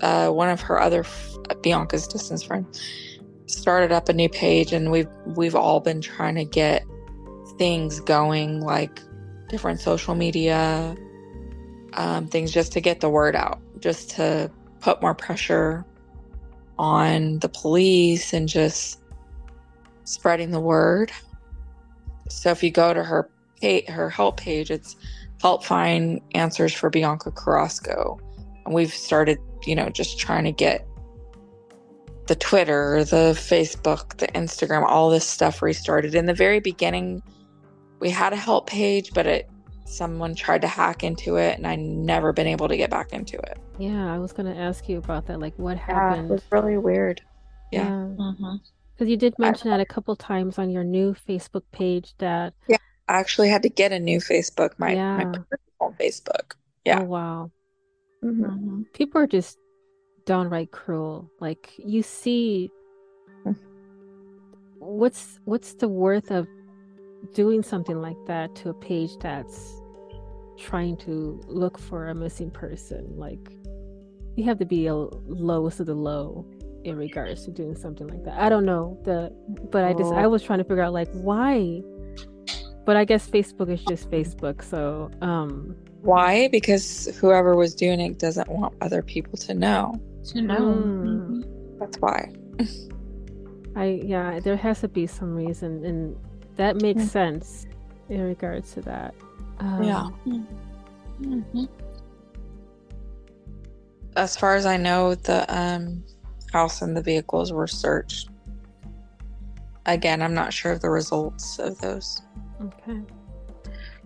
uh, one of her other Bianca's distance friend started up a new page, and we've we've all been trying to get things going, like different social media um, things just to get the word out, just to put more pressure on the police and just spreading the word. So if you go to her her help page, it's help find answers for Bianca Carrasco. And we've started, you know, just trying to get the Twitter, the Facebook, the Instagram, all this stuff restarted. In the very beginning, we had a help page, but it someone tried to hack into it and I never been able to get back into it. Yeah, I was going to ask you about that. Like, what happened? Yeah, it was really weird. Yeah. Because yeah. mm-hmm. you did mention I, that a couple times on your new Facebook page that. Yeah, I actually had to get a new Facebook, my, yeah. my personal Facebook. Yeah. Oh, wow. Mm-hmm. mm-hmm. People are just downright cruel. Like, you see. What's what's the worth of doing something like that to a page that's trying to look for a missing person. Like you have to be a lowest of the low in regards to doing something like that. I don't know the, but I just I was trying to figure out like why, but I guess Facebook is just Facebook. So, um, why? Because whoever was doing it doesn't want other people to know. To know. Mm. That's why. I yeah, there has to be some reason, and that makes mm-hmm. sense in regards to that. Um, yeah. Mm-hmm. As far as I know, the um, house and the vehicles were searched. Again, I'm not sure of the results of those. Okay.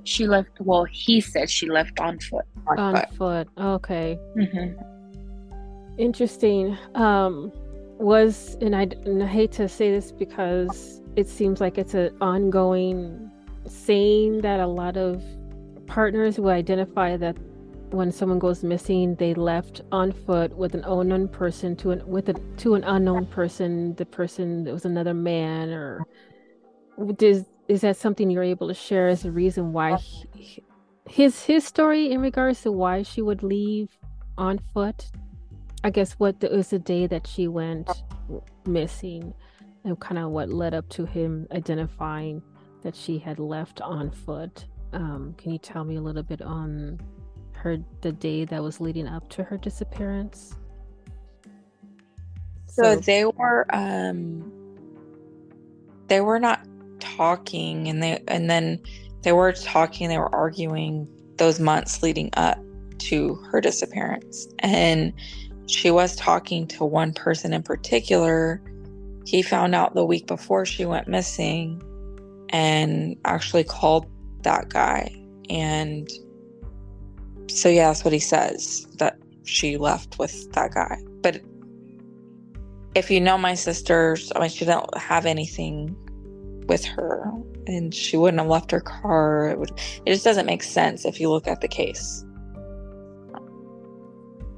She left. Well, he said she left on foot. On, on foot. foot. Okay. Mm-hmm. Interesting. Um, was and I, and I hate to say this because it seems like it's an ongoing saying that a lot of partners will identify that when someone goes missing, they left on foot with an unknown person to an with a to an unknown person. The person that was another man, or does is that something you're able to share as a reason why he, his his story in regards to why she would leave on foot? I guess what the, was the day that she went missing, and kind of what led up to him identifying that she had left on foot. Um, can you tell me a little bit on her the day that was leading up to her disappearance? So, so they were um they were not talking and they and then they were talking they were arguing those months leading up to her disappearance. And she was talking to one person in particular. He found out the week before she went missing and actually called that guy. And so yeah that's what he says that she left with that guy. But if you know my sisters i mean she didn't have anything with her and she wouldn't have left her car. It would it just doesn't make sense if you look at the case.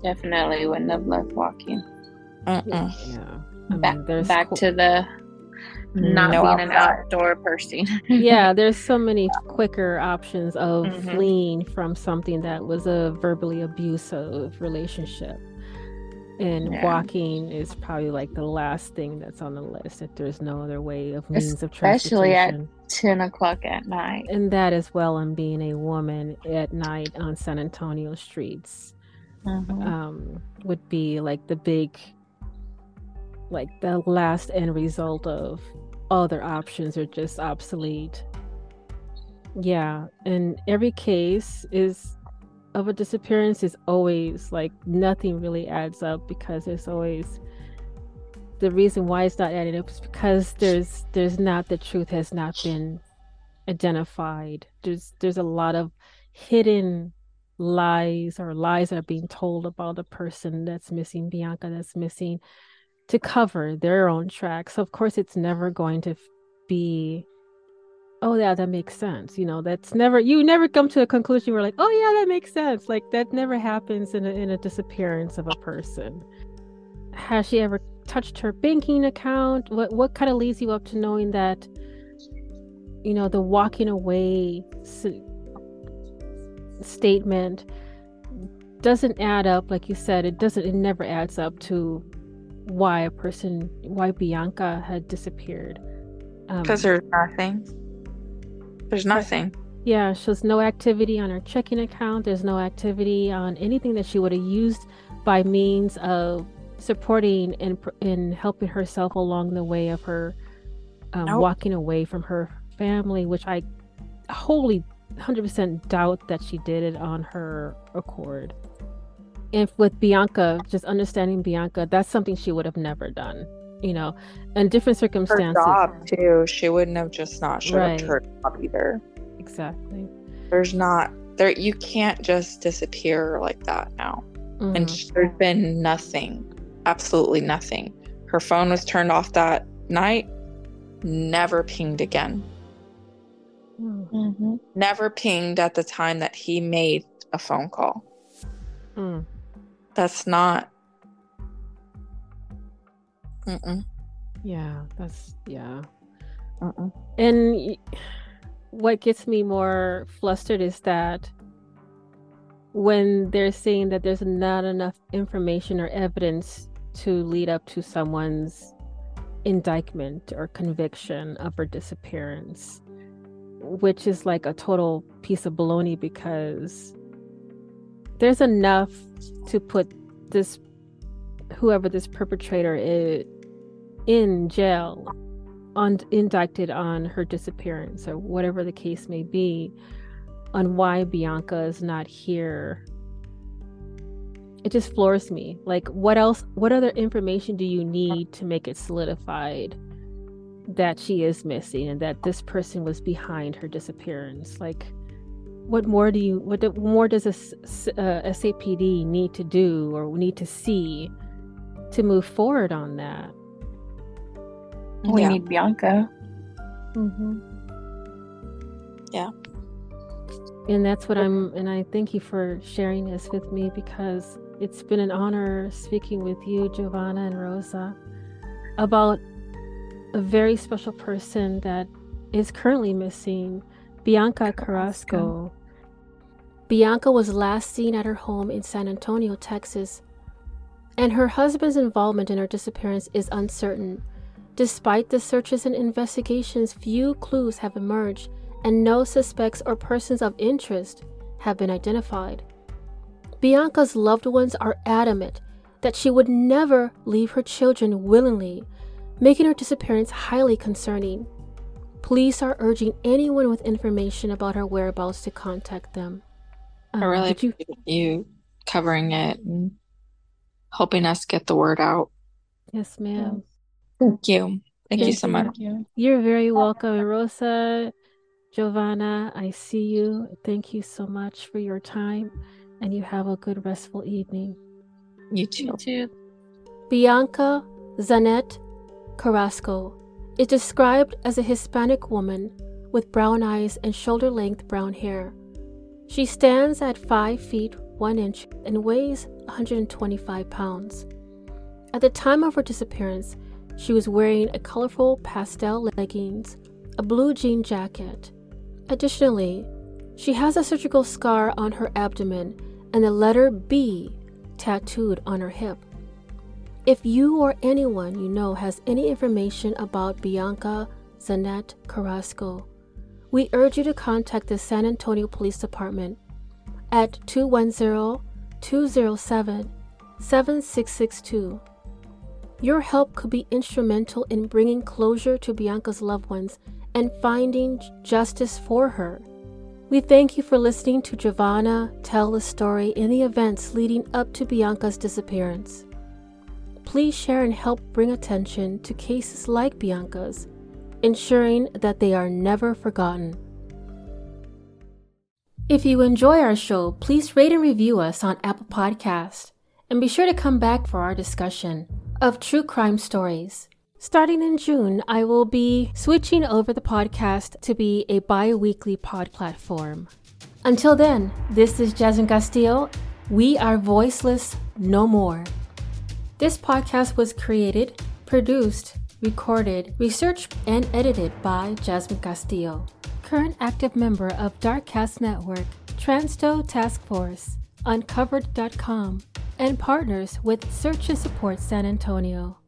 Definitely wouldn't have left walking. Yeah. I back, mean, back co- to the not no being an outdoor person. Yeah there's so many quicker options of mm-hmm. fleeing from something that was a verbally abusive relationship and yeah. walking is probably like the last thing that's on the list if there's no other way of means Especially of transportation. Especially at 10 o'clock at night. And that as well and being a woman at night on San Antonio streets mm-hmm. um, would be like the big, like the last end result of other options are just obsolete. Yeah, and every case is of a disappearance is always like nothing really adds up because there's always the reason why it's not adding up is because there's there's not the truth has not been identified. There's there's a lot of hidden lies or lies that are being told about the person that's missing bianca that's missing to cover their own tracks. So of course it's never going to be oh yeah that makes sense you know that's never you never come to a conclusion where like oh yeah that makes sense like that never happens in a, in a disappearance of a person. Has she ever touched her banking account? What what kind of leads you up to knowing that you know the walking away s- statement doesn't add up like you said it doesn't it never adds up to why a person why bianca had disappeared. Because um, there's nothing there's nothing. Yeah, there's no activity on her checking account. There's no activity on anything that she would have used by means of supporting and and helping herself along the way of her um, nope. walking away from her family, which I wholly 100% doubt that she did it on her accord. And with Bianca, just understanding Bianca, that's something she would have never done you know, in different circumstances. Her job too. She wouldn't have just not showed right. up to her job either. Exactly. There's not there. You can't just disappear like that now. Mm-hmm. And there's been nothing, absolutely nothing. Her phone was turned off that night. Never pinged again. Mm-hmm. Never pinged at the time that he made a phone call. Mm. That's not Mm-mm. Yeah, that's yeah. Uh-uh. And what gets me more flustered is that when they're saying that there's not enough information or evidence to lead up to someone's indictment or conviction of her disappearance. which is like a total piece of baloney because there's enough to put this whoever this perpetrator is in jail on indicted on her disappearance or whatever the case may be on why Bianca is not here. It just floors me. Like what else what other information do you need to make it solidified that she is missing and that this person was behind her disappearance? Like what more do you what more does a uh, sapd need to do or need to see to move forward on that we yeah. need bianca mm-hmm. yeah and that's what i'm and i thank you for sharing this with me because it's been an honor speaking with you jovanna and rosa about a very special person that is currently missing, Bianca Carrasco. Bianca was last seen at her home in San Antonio, Texas, and her husband's involvement in her disappearance is uncertain. Despite the searches and investigations, few clues have emerged, and no suspects or persons of interest have been identified. Bianca's loved ones are adamant that she would never leave her children willingly making her disappearance highly concerning. Police are urging anyone with information about her whereabouts to contact them. I um, really appreciate you... you covering it and helping us get the word out. Yes, ma'am. Thank you. Thank, Thank you so much. You. You're very welcome. Rosa, Jovanna, I see you. Thank you so much for your time, and you have a good, restful evening. You too. You too. Bianca, Zanette, Carrasco is described as a Hispanic woman with brown eyes and shoulder length brown hair. She stands at 5 feet 1 inch and weighs 125 pounds. At the time of her disappearance, she was wearing a colorful pastel leggings, a blue jean jacket. Additionally, she has a surgical scar on her abdomen and the letter B tattooed on her hip. If you or anyone you know has any information about Bianca Zanette Carrasco, we urge you to contact the San Antonio Police Department at 210 207 7662. Your help could be instrumental in bringing closure to Bianca's loved ones and finding justice for her. We thank you for listening to Jovanna tell the story in the events leading up to Bianca's disappearance please share and help bring attention to cases like Bianca's, ensuring that they are never forgotten. If you enjoy our show, please rate and review us on Apple Podcast, and be sure to come back for our discussion of true crime stories. Starting in June, I will be switching over the podcast to be a bi weekly pod platform. Until then, this is Jasmine Castillo. We are voiceless no more. This podcast was created, produced, recorded, researched, and edited by Jasmine Castillo, current active member of Darkcast Network, Transto Task Force, Uncovered.com, and partners with Search and Support San Antonio.